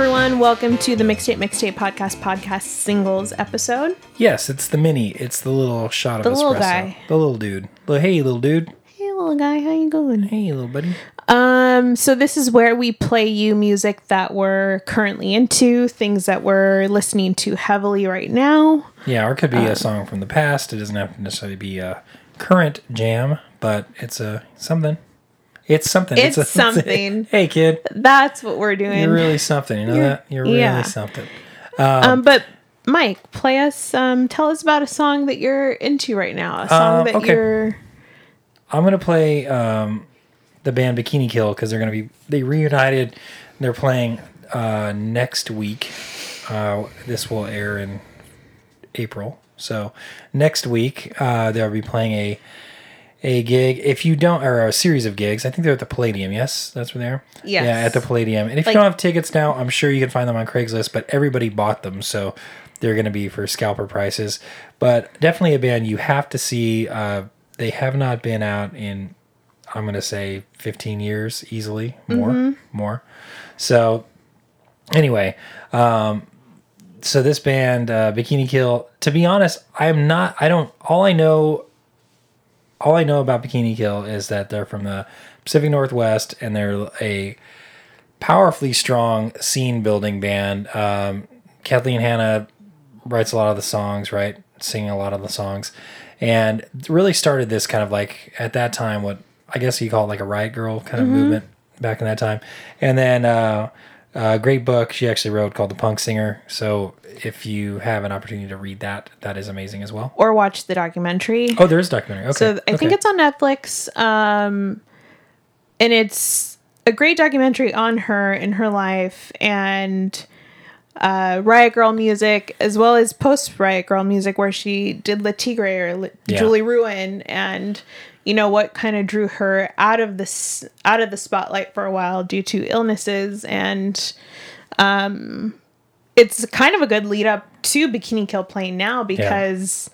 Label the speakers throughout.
Speaker 1: Everyone, welcome to the Mixtape Mixtape Podcast podcast singles episode.
Speaker 2: Yes, it's the mini. It's the little shot of
Speaker 1: The
Speaker 2: espresso.
Speaker 1: little guy.
Speaker 2: The little dude. Little, hey, little dude.
Speaker 1: Hey little guy, how you going?
Speaker 2: Hey, little buddy.
Speaker 1: Um, so this is where we play you music that we're currently into, things that we're listening to heavily right now.
Speaker 2: Yeah, or it could be
Speaker 1: Uh,
Speaker 2: a song from the past. It doesn't have to necessarily be a current jam, but it's a something. It's something.
Speaker 1: It's
Speaker 2: a,
Speaker 1: something.
Speaker 2: hey, kid,
Speaker 1: That's what we're doing.
Speaker 2: you're really something. You know
Speaker 1: You're-
Speaker 2: that? You're really
Speaker 1: yeah.
Speaker 2: something.
Speaker 1: um, but Mike, play us um tell us about a song that you're into right now. A song
Speaker 2: Uh,
Speaker 1: that
Speaker 2: okay.
Speaker 1: you're
Speaker 2: I'm gonna play um, the band Bikini Kill because they're gonna be they reunited. They're playing uh, next week. Uh, this will air in April, so next week uh, they'll be playing a a gig. If you don't, or a series of gigs, I think they're at the Palladium. Yes, that's where they are.
Speaker 1: Yes.
Speaker 2: Yeah, at the Palladium. And if
Speaker 1: Like-
Speaker 2: you don't have tickets now, I'm sure you can find them on Craigslist. But everybody bought them, so they're going to be for scalper prices. But definitely a band you have to see. Uh, they have not been out in, I'm going to say, 15 years easily, more, more. So anyway, um, so this band, uh, Bikini Kill. To be honest, I'm not. I don't. All I know all I know about Bikini Kill is that they're from the Pacific Northwest and they're a powerfully strong scene building band. Um, Kathleen Hanna writes a lot of the songs, right? Singing a lot of the songs, and really started this kind of like at that time what I guess you call it like a riot girl kind of movement back in that time. And then uh, a great book she actually wrote called The Punk Singer. So if you have an opportunity to read that, that is amazing as well.
Speaker 1: or watch the documentary.
Speaker 2: Oh, there is a documentary. Okay.
Speaker 1: So I think it's on Netflix. Um, and it's a great documentary on her and her life and uh, Riot Girl music, as well as post Riot Girl music, where she did Le Tigre or La-
Speaker 2: Yeah.
Speaker 1: Julie Ruin, and you know what kind of drew her out of this out of the spotlight for a while due to illnesses and um it's kind of a good lead up to bikini kill playing now because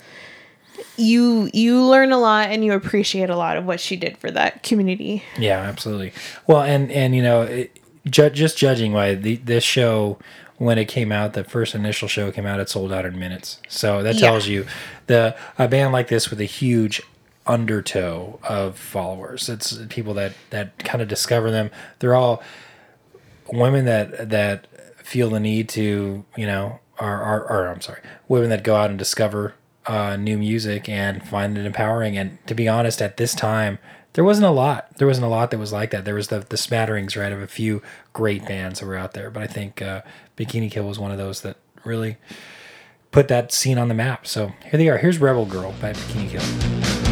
Speaker 1: you you learn a lot and you appreciate a lot of what she did for that community.
Speaker 2: Yeah, absolutely. Well, and and you know, it, ju- just judging by the, this show when it came out, the first initial show came out, it sold out in minutes. So that
Speaker 1: Yeah.
Speaker 2: tells you the a band like this with a huge undertow of followers. It's people that that kind of discover them. They're all women that that feel the need to you know are are or I'm sorry, women that go out and discover uh, new music and find it empowering. And to be honest, at this time, there wasn't a lot. There wasn't a lot that was like that. There was the the smatterings, right, of a few great bands that were out there. But I think uh, Bikini Kill was one of those that really put that scene on the map. So here they are. Here's Rebel Girl by Bikini Kill.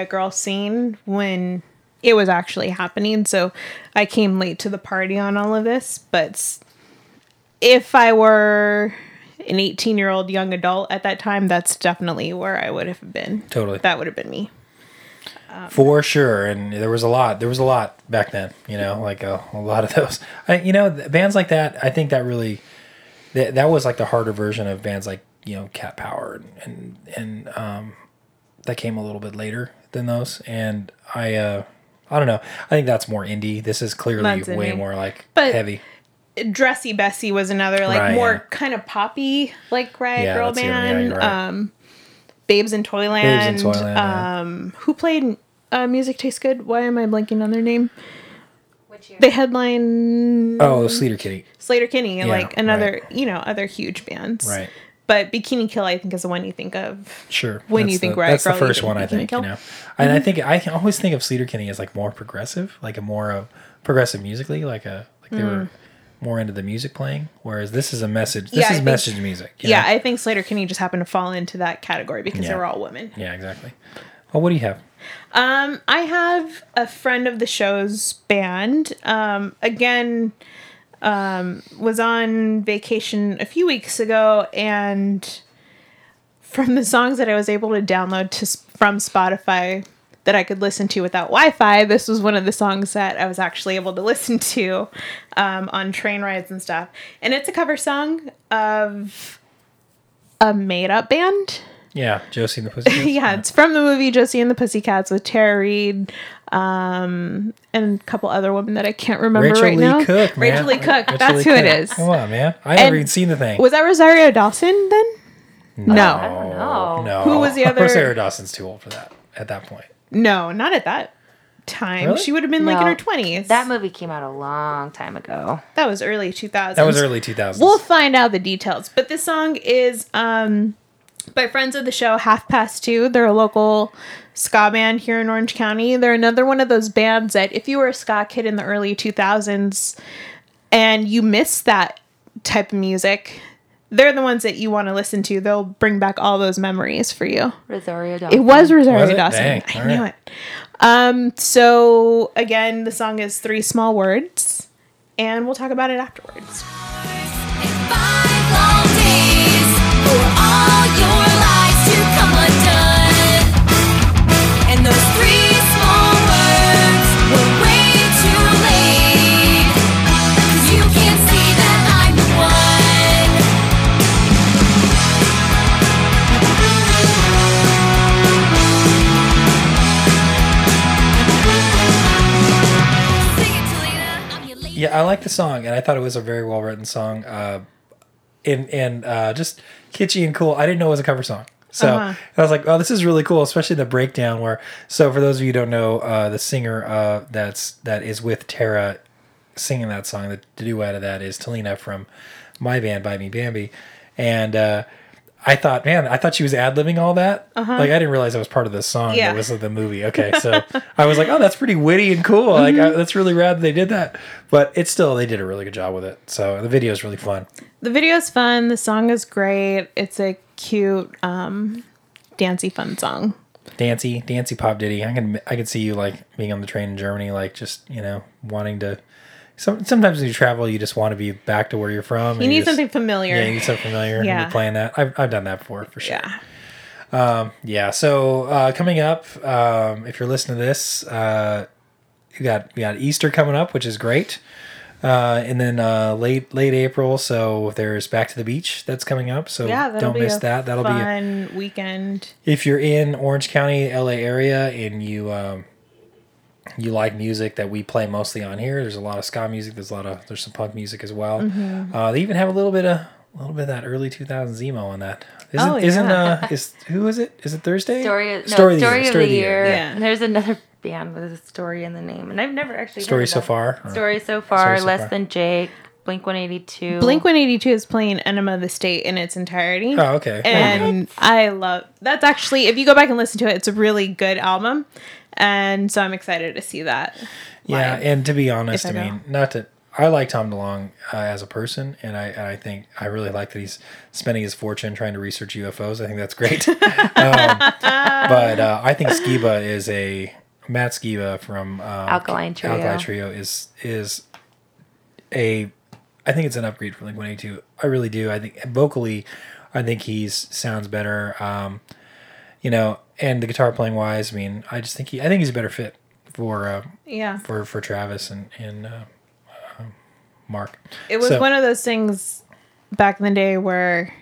Speaker 1: Riot Girl scene when it was actually happening. So I came late to the party on all of this. But if I were an 18 year old young adult at that time, that's definitely where I would have been.
Speaker 2: Totally.
Speaker 1: That would have been me.
Speaker 2: For sure, and there was a lot. There was a lot back then. You know, like a, a lot of those. I, you know, bands like that. I think that really that that was like the harder version of bands like you know Cat Power and and um, that came a little bit later than those. And I uh, I don't know. I think that's more indie. This is clearly
Speaker 1: That's
Speaker 2: way
Speaker 1: indie.
Speaker 2: more like
Speaker 1: But-
Speaker 2: heavy.
Speaker 1: Dressy Bessy was another like
Speaker 2: Right,
Speaker 1: more
Speaker 2: yeah.
Speaker 1: kind of poppy like Riot
Speaker 2: Yeah,
Speaker 1: Girl
Speaker 2: that's the other- yeah,
Speaker 1: band.
Speaker 2: you're right.
Speaker 1: Um, Babes in Toyland.
Speaker 2: Babes in Toyland, yeah.
Speaker 1: Um, who played uh, Music Tastes Good? Why am I blanking on their name? They headline
Speaker 2: Oh, Sleater Kinney.
Speaker 1: Sleater Kinney,
Speaker 2: Yeah,
Speaker 1: like another,
Speaker 2: right.
Speaker 1: you know, other huge bands.
Speaker 2: Right.
Speaker 1: But Bikini Kill, I think, is the one you think of.
Speaker 2: Sure.
Speaker 1: When
Speaker 2: That's
Speaker 1: you think
Speaker 2: the,
Speaker 1: Riot
Speaker 2: that's
Speaker 1: Girl,
Speaker 2: the first one I think.
Speaker 1: Kill?
Speaker 2: You know, and I think I always think of Sleater Kinney as like more progressive, like a more of progressive musically, like a like they were more into the music playing. Whereas this is a message. This
Speaker 1: Mm. Yeah,
Speaker 2: is
Speaker 1: think-
Speaker 2: message music.
Speaker 1: Yeah,
Speaker 2: know?
Speaker 1: I think Sleater Kinney just happened to fall into that category because
Speaker 2: Yeah.
Speaker 1: they were all women.
Speaker 2: yeah, exactly. Well, what do you have?
Speaker 1: Um, I have a friend of the show's band. Um, again, um, was on vacation a few weeks ago and from the songs that I was able to download to from Spotify that I could listen to without Wi-Fi, this was one of the songs that I was actually able to listen to um, on train rides and stuff. And it's a cover song of a made-up band.
Speaker 2: Yeah, Josie and the Pussycats.
Speaker 1: yeah, it's from the movie Josie and the Pussycats with Tara Reid, um, and a couple other women that I can't remember
Speaker 2: Rachel
Speaker 1: right
Speaker 2: Lee
Speaker 1: now.
Speaker 2: Cook, man.
Speaker 1: Rachael Leigh Cook.
Speaker 2: Rachel
Speaker 1: That's
Speaker 2: Lee
Speaker 1: who it
Speaker 2: Cook.
Speaker 1: is.
Speaker 2: Come on, man. I never
Speaker 1: And
Speaker 2: even seen the thing.
Speaker 1: Was that Rosario Dawson then? No.
Speaker 3: I don't know.
Speaker 2: No.
Speaker 1: Who was the other-
Speaker 2: Rosario Dawson's too old for that at that point.
Speaker 1: No, not at that time.
Speaker 2: Really?
Speaker 1: She would have been like in her 20s.
Speaker 3: That movie came out a long time ago.
Speaker 1: that was early 2000s.
Speaker 2: That was early 2000s.
Speaker 1: We'll find out the details. But this song is um by friends of the show Half Past Two. They're a local ska band here in Orange County. They're another one of those bands that if you were a ska kid in the early 2000s and you missed that type of music, they're the ones that you want to listen to. They'll bring back all those memories for you.
Speaker 3: Rosario Dawson.
Speaker 1: It was Rosario
Speaker 2: Was it?
Speaker 1: Dawson.
Speaker 2: Dang,
Speaker 1: I
Speaker 2: all
Speaker 1: knew
Speaker 2: right.
Speaker 1: it. Um, so again, the song is three small words, and we'll talk about it afterwards.
Speaker 2: Yeah, I like the song, and I thought it was a very well written song. Uh, and and uh, just kitschy and cool. I didn't know it was a cover song, so
Speaker 1: Uh-huh.
Speaker 2: I was like, "Oh, this is really cool," especially the breakdown. Where so for those of you who don't know, uh, the singer uh, that's that is with Tara singing that song, the duet of that is Talina from my band, By Me Bambi, and. Uh, I thought, man, I thought she was ad libbing all that. Like, I didn't realize that was part of the song.
Speaker 1: Uh-huh. Yeah.
Speaker 2: That was the movie. Okay, so I was like, oh, that's pretty witty and cool. Like,
Speaker 1: Mm-hmm.
Speaker 2: I, that's really rad that they did that. But it's still, they did a really good job with it. So the video is really fun.
Speaker 1: The video is fun. The song is great. It's a cute, um, dancey, fun song.
Speaker 2: Dancy, Dancy Pop ditty. I can, I can see you like being on the train in Germany, like just you know wanting to. Some, sometimes when you travel, you just want to be back to where you're from.
Speaker 1: You need
Speaker 2: just-
Speaker 1: something familiar.
Speaker 2: Yeah, you need something familiar. and
Speaker 1: Yeah.
Speaker 2: you're playing that. I've, I've done that before for sure.
Speaker 1: yeah.
Speaker 2: Um, Yeah. So uh, coming up, um, if you're listening to this, uh, you got you got Easter coming up, which is great. Uh, and then uh, late late April, so there's Back to the Beach that's coming up. So
Speaker 1: Yeah,
Speaker 2: don't miss that. That'll be a,
Speaker 1: fun weekend.
Speaker 2: if you're in Orange County, LA area, and you um, you like music that we play mostly on here. There's a lot of ska music. There's a lot of there's some punk music as well.
Speaker 1: Mm-hmm.
Speaker 2: Uh, they even have a little bit of a little bit of that early 2000s emo on that. Isn't
Speaker 1: Oh,
Speaker 2: isn't
Speaker 1: yeah.
Speaker 2: uh is who is it? Is it Thursday?
Speaker 3: Story, no,
Speaker 2: story,
Speaker 3: story, of the, year.
Speaker 1: Yeah.
Speaker 3: And there's another band with a story in the name, and I've never actually
Speaker 2: Story
Speaker 3: heard of
Speaker 2: so far.
Speaker 3: Story so far,
Speaker 2: so
Speaker 3: less
Speaker 2: far.
Speaker 3: than Jake, Blink One Eighty Two.
Speaker 1: Blink 182 is playing Enema of the State in its entirety.
Speaker 2: Oh, okay.
Speaker 1: and I love that's actually if you go back and listen to it, it's a really good album, and so I'm excited to see that.
Speaker 2: Yeah,
Speaker 1: live.
Speaker 2: and to be honest, I
Speaker 1: I
Speaker 2: mean, not to. I like Tom DeLonge uh, as a person, and I and I think I really like that he's spending his fortune trying to research UFOs. I think that's great. um, but uh, I think Skiba is a Matt Skiba from um,
Speaker 3: Alkaline Trio.
Speaker 2: Alkaline Trio is is a. I think it's an upgrade from Blink One Eighty Two. I really do. I think vocally, I think he sounds better. Um, you know, and the guitar playing wise, I mean, I just think he. I think he's a better fit for. Uh,
Speaker 1: Yeah,
Speaker 2: for for Travis and and uh, uh, Mark.
Speaker 1: it was
Speaker 2: So-
Speaker 1: one of those things back in the day where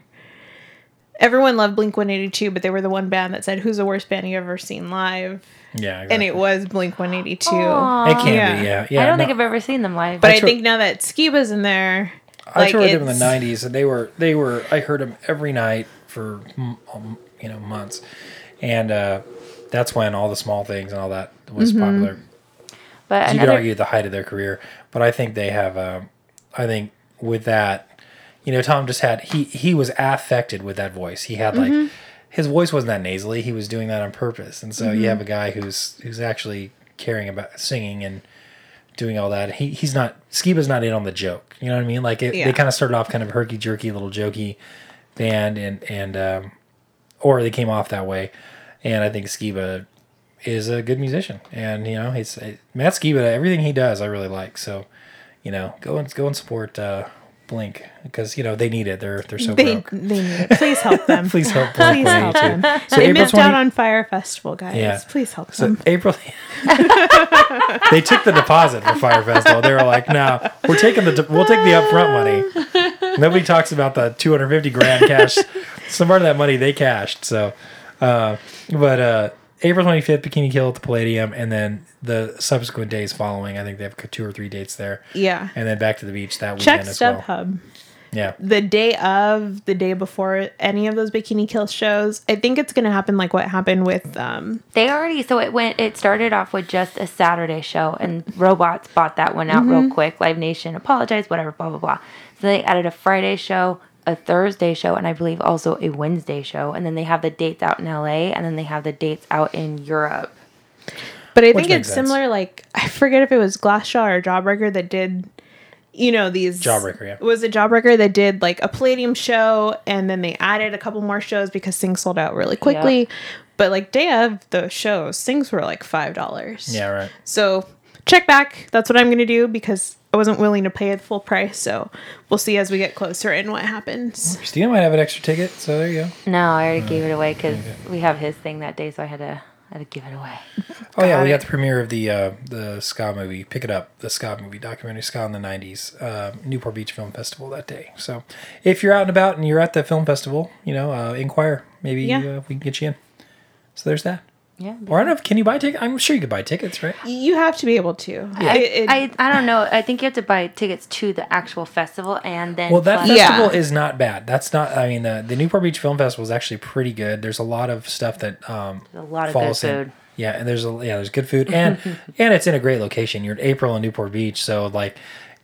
Speaker 1: everyone loved Blink 182, but they were the one band that said, "Who's the worst band you've ever seen live?"
Speaker 2: Yeah,
Speaker 1: And it was Blink 182.
Speaker 3: Aw.
Speaker 2: it can
Speaker 1: Yeah.
Speaker 2: be. Yeah, yeah.
Speaker 3: I don't
Speaker 2: no,
Speaker 3: think I've ever seen them live.
Speaker 1: But
Speaker 2: I
Speaker 1: I, think now that Skiba's in there,
Speaker 2: I
Speaker 1: like,
Speaker 2: toured them in the '90s, and they were they were. I heard them every night for mm, um, you know months, and uh, that's when all the small things and all that was
Speaker 1: Mm-hmm.
Speaker 2: popular.
Speaker 3: but
Speaker 2: So you could argue the height of their career, but I think they have. Um, I think with that, you know, Tom just had he he was affected with that voice. He had like
Speaker 1: Mm-hmm.
Speaker 2: His voice wasn't that nasally. He was doing that on purpose, and so
Speaker 1: Mm-hmm.
Speaker 2: you have a guy who's who's actually caring about singing and doing all that. He he's not Skiba's not in on the joke. You know what I mean? Like it,
Speaker 1: Yeah.
Speaker 2: they kind of started off kind of herky jerky, little jokey band, and and um, or they came off that way. And I think Skiba is a good musician, and you know he's uh, Matt Skiba. Everything he does, I really like. So you know, go and go and support uh, blink because you know they need it. They're they're so
Speaker 1: They,
Speaker 2: broke.
Speaker 1: they need it. Please help them.
Speaker 2: Please help
Speaker 1: Please help them.
Speaker 2: So
Speaker 1: they
Speaker 2: April
Speaker 1: missed
Speaker 2: 20
Speaker 1: out on Fyre Festival, guys.
Speaker 2: Yeah.
Speaker 1: Please help
Speaker 2: So
Speaker 1: them.
Speaker 2: April, they took the deposit for Fyre Festival. They were like, "No, we're taking the we'll take the upfront money." Nobody talks about the two hundred fifty grand cash. Some part of that money they cashed. So, uh, but uh, April twenty fifth, Bikini Kill at the Palladium, and then the subsequent days following. I think they have two or three dates there,
Speaker 1: Yeah.
Speaker 2: and then back to the beach that
Speaker 1: Check
Speaker 2: weekend as well.
Speaker 1: StubHub.
Speaker 2: Yeah,
Speaker 1: The day of, the day before any of those Bikini Kill shows, I think it's going to happen like what happened with um,
Speaker 3: They already so it went. It started off with just a Saturday show, and Robots bought that one out real quick. Live Nation apologized, whatever, blah blah blah. So they added a Friday show, a Thursday show, and I believe also a Wednesday show. And then they have the dates out in LA, and then they have the dates out in Europe.
Speaker 1: But I
Speaker 2: Which
Speaker 1: think it's
Speaker 2: sense.
Speaker 1: similar. Like I forget if it was Glassjaw or Jawbreaker that did, you know, these
Speaker 2: Jawbreaker, yeah.
Speaker 1: It was it Jawbreaker that did like a Palladium show, and then they added a couple more shows because things sold out really quickly. But like day of the shows, things were like five dollars.
Speaker 2: yeah, right.
Speaker 1: So check back. That's what I'm gonna do because I wasn't willing to pay the full price. So we'll see as we get closer and what happens.
Speaker 2: Christina might have an extra ticket, so there you go.
Speaker 3: No, I already gave it away because we have his thing that day, so I had to I had to give it away.
Speaker 2: Oh yeah, we
Speaker 1: Got
Speaker 2: got the premiere of the uh, the ska movie. Pick it up, the ska movie documentary, ska in the '90s, uh, Newport Beach Film Festival that day. So, if you're out and about and you're at the film festival, you know, uh, inquire. Maybe
Speaker 1: Yeah.
Speaker 2: uh, we can get you in. So there's that.
Speaker 3: Yeah.
Speaker 2: Or I don't know. Can you buy tickets? I'm sure you could buy tickets, right?
Speaker 1: You have to be able to.
Speaker 3: I,
Speaker 1: It- it-
Speaker 3: I, I don't know. I think you have to buy tickets to the actual festival and then.
Speaker 2: Well, that
Speaker 3: plus-
Speaker 1: Yeah.
Speaker 2: festival is not bad. That's not. I mean, the, the Newport Beach Film Festival is actually pretty good. There's a lot of stuff that um,
Speaker 3: a lot of good
Speaker 2: in.
Speaker 3: food.
Speaker 2: Yeah, and there's a yeah, there's good food and and it's in a great location. You're in April in Newport Beach, so like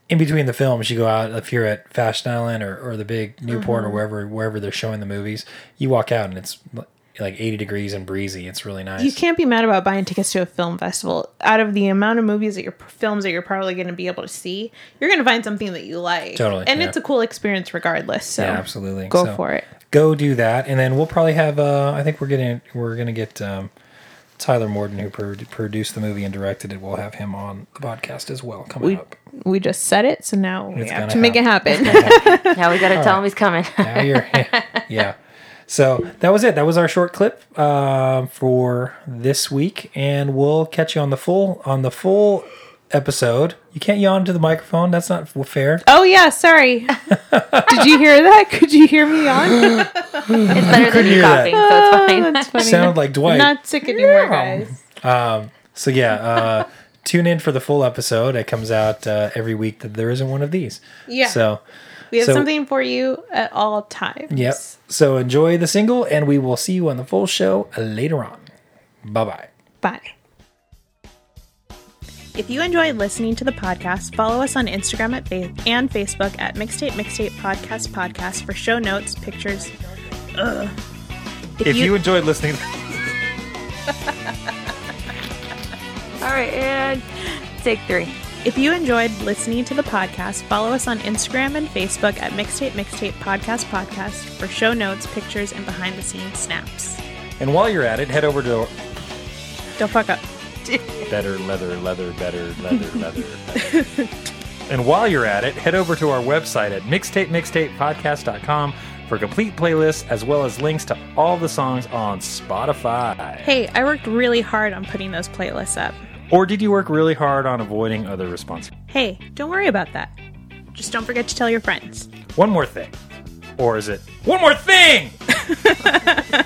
Speaker 2: in between the films, you go out if you're at Fashion Island or, or the big Newport or wherever wherever they're showing the movies, you walk out and it's like 80 degrees and breezy. It's really nice.
Speaker 1: you can't be mad about buying tickets to a film festival. Out of the amount of movies that you're films that you're probably going to be able to see, you're going to find something that you like.
Speaker 2: Totally,
Speaker 1: and
Speaker 2: yeah.
Speaker 1: it's a cool experience regardless. So
Speaker 2: yeah, absolutely.
Speaker 1: go
Speaker 2: So
Speaker 1: for it.
Speaker 2: Go do that, and then we'll probably have. Uh, I think we're getting we're gonna get um, Taylor Morden, who pro- produced the movie and directed it. We'll have him on the podcast as well coming
Speaker 1: We
Speaker 2: up.
Speaker 1: we just said it, so now we
Speaker 2: It's
Speaker 1: have
Speaker 2: gonna
Speaker 1: to make it happen.
Speaker 3: Now we got to tell him he's coming.
Speaker 2: Now you're, yeah. So that was it. That was our short clip uh, for this week, and we'll catch you on the full on the full episode. You can't yawn to the microphone. That's not fair.
Speaker 1: oh yeah, sorry. Did you hear that? Could you hear me on?
Speaker 3: it's better than
Speaker 2: hear
Speaker 3: you
Speaker 2: that.
Speaker 3: coughing, so it's fine.
Speaker 1: That's funny.
Speaker 2: Sound like Dwight.
Speaker 1: Not sick anymore, guys.
Speaker 2: So yeah, uh, tune in for the full episode. It comes out uh, every week. That there isn't one of these.
Speaker 1: Yeah.
Speaker 2: So
Speaker 1: We have
Speaker 2: so-
Speaker 1: something for you at all times.
Speaker 2: yep. So enjoy the single, and we will see you on the full show later on. Bye bye.
Speaker 1: Bye. If you enjoyed listening to the podcast, follow us on Instagram at fa- and Facebook at Mixtape Mixtape Podcast Podcast for show notes, pictures. Ugh.
Speaker 4: If you enjoyed listening,
Speaker 3: All right, and take three.
Speaker 1: If you enjoyed listening to the podcast, follow us on Instagram and Facebook at Mixtape Mixtape Podcast Podcast for show notes, pictures, and behind the scenes snaps.
Speaker 4: and while you're at it, head over to
Speaker 1: Don't fuck up.
Speaker 4: better leather, leather, better leather, leather. better. and while you're at it, head over to our website at mixtapemixtapepodcast.com for complete playlists as well as links to all the songs on Spotify.
Speaker 1: Hey, I worked really hard on putting those playlists up.
Speaker 4: Or did you work really hard on avoiding other responses?
Speaker 1: Hey, don't worry about that. Just don't forget to tell your friends.
Speaker 4: One more thing. Or is it one more thing?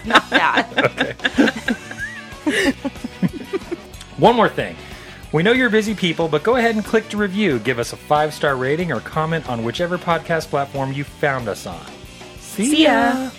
Speaker 3: Not that. okay.
Speaker 4: One more thing. We know you're busy people, but go ahead and click to review. Give us a five star rating or comment on whichever podcast platform you found us on.
Speaker 1: See ya.